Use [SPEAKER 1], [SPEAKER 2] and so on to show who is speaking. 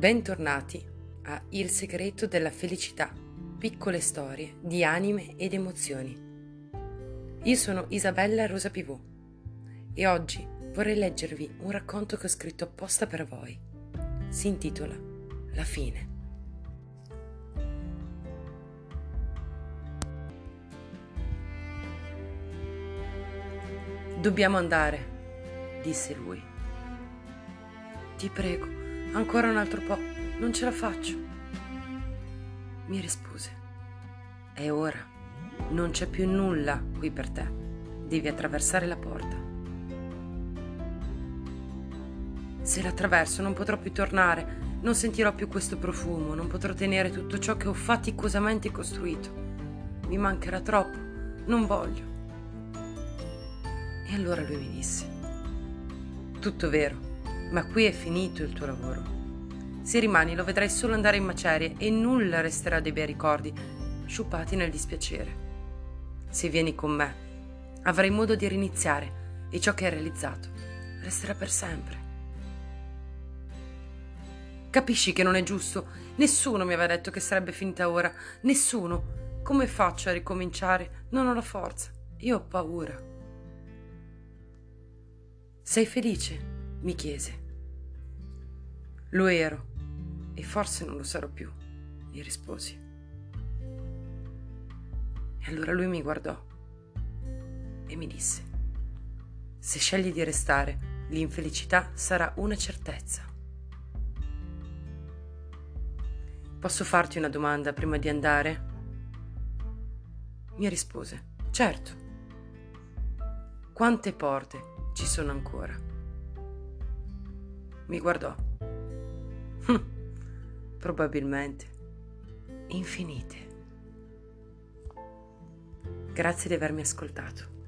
[SPEAKER 1] Bentornati a Il segreto della felicità, piccole storie di anime ed emozioni. Io sono Isabella Rosa Pivot e oggi vorrei leggervi un racconto che ho scritto apposta per voi. Si intitola La fine. Dobbiamo andare, disse lui. Ti prego, Ancora un altro po', non ce la faccio. Mi rispose. È ora. Non c'è più nulla qui per te. Devi attraversare la porta. Se l'attraverso non potrò più tornare, non sentirò più questo profumo, non potrò tenere tutto ciò che ho faticosamente costruito. Mi mancherà troppo, non voglio. E allora lui mi disse, tutto vero, ma qui è finito il tuo lavoro. Se rimani lo vedrai solo andare in macerie e nulla resterà dei bei ricordi, sciupati nel dispiacere. Se vieni con me, avrai modo di riniziare e ciò che hai realizzato resterà per sempre. Capisci che non è giusto? Nessuno mi aveva detto che sarebbe finita ora. Nessuno. Come faccio a ricominciare? Non ho la forza. Io ho paura. Sei felice? Mi chiese. Lo ero e forse non lo sarò più, gli risposi. E allora lui mi guardò e mi disse, se scegli di restare, l'infelicità sarà una certezza. Posso farti una domanda prima di andare? Mi rispose, certo. Quante porte ci sono ancora? Mi guardò. Probabilmente infinite. Grazie di avermi ascoltato.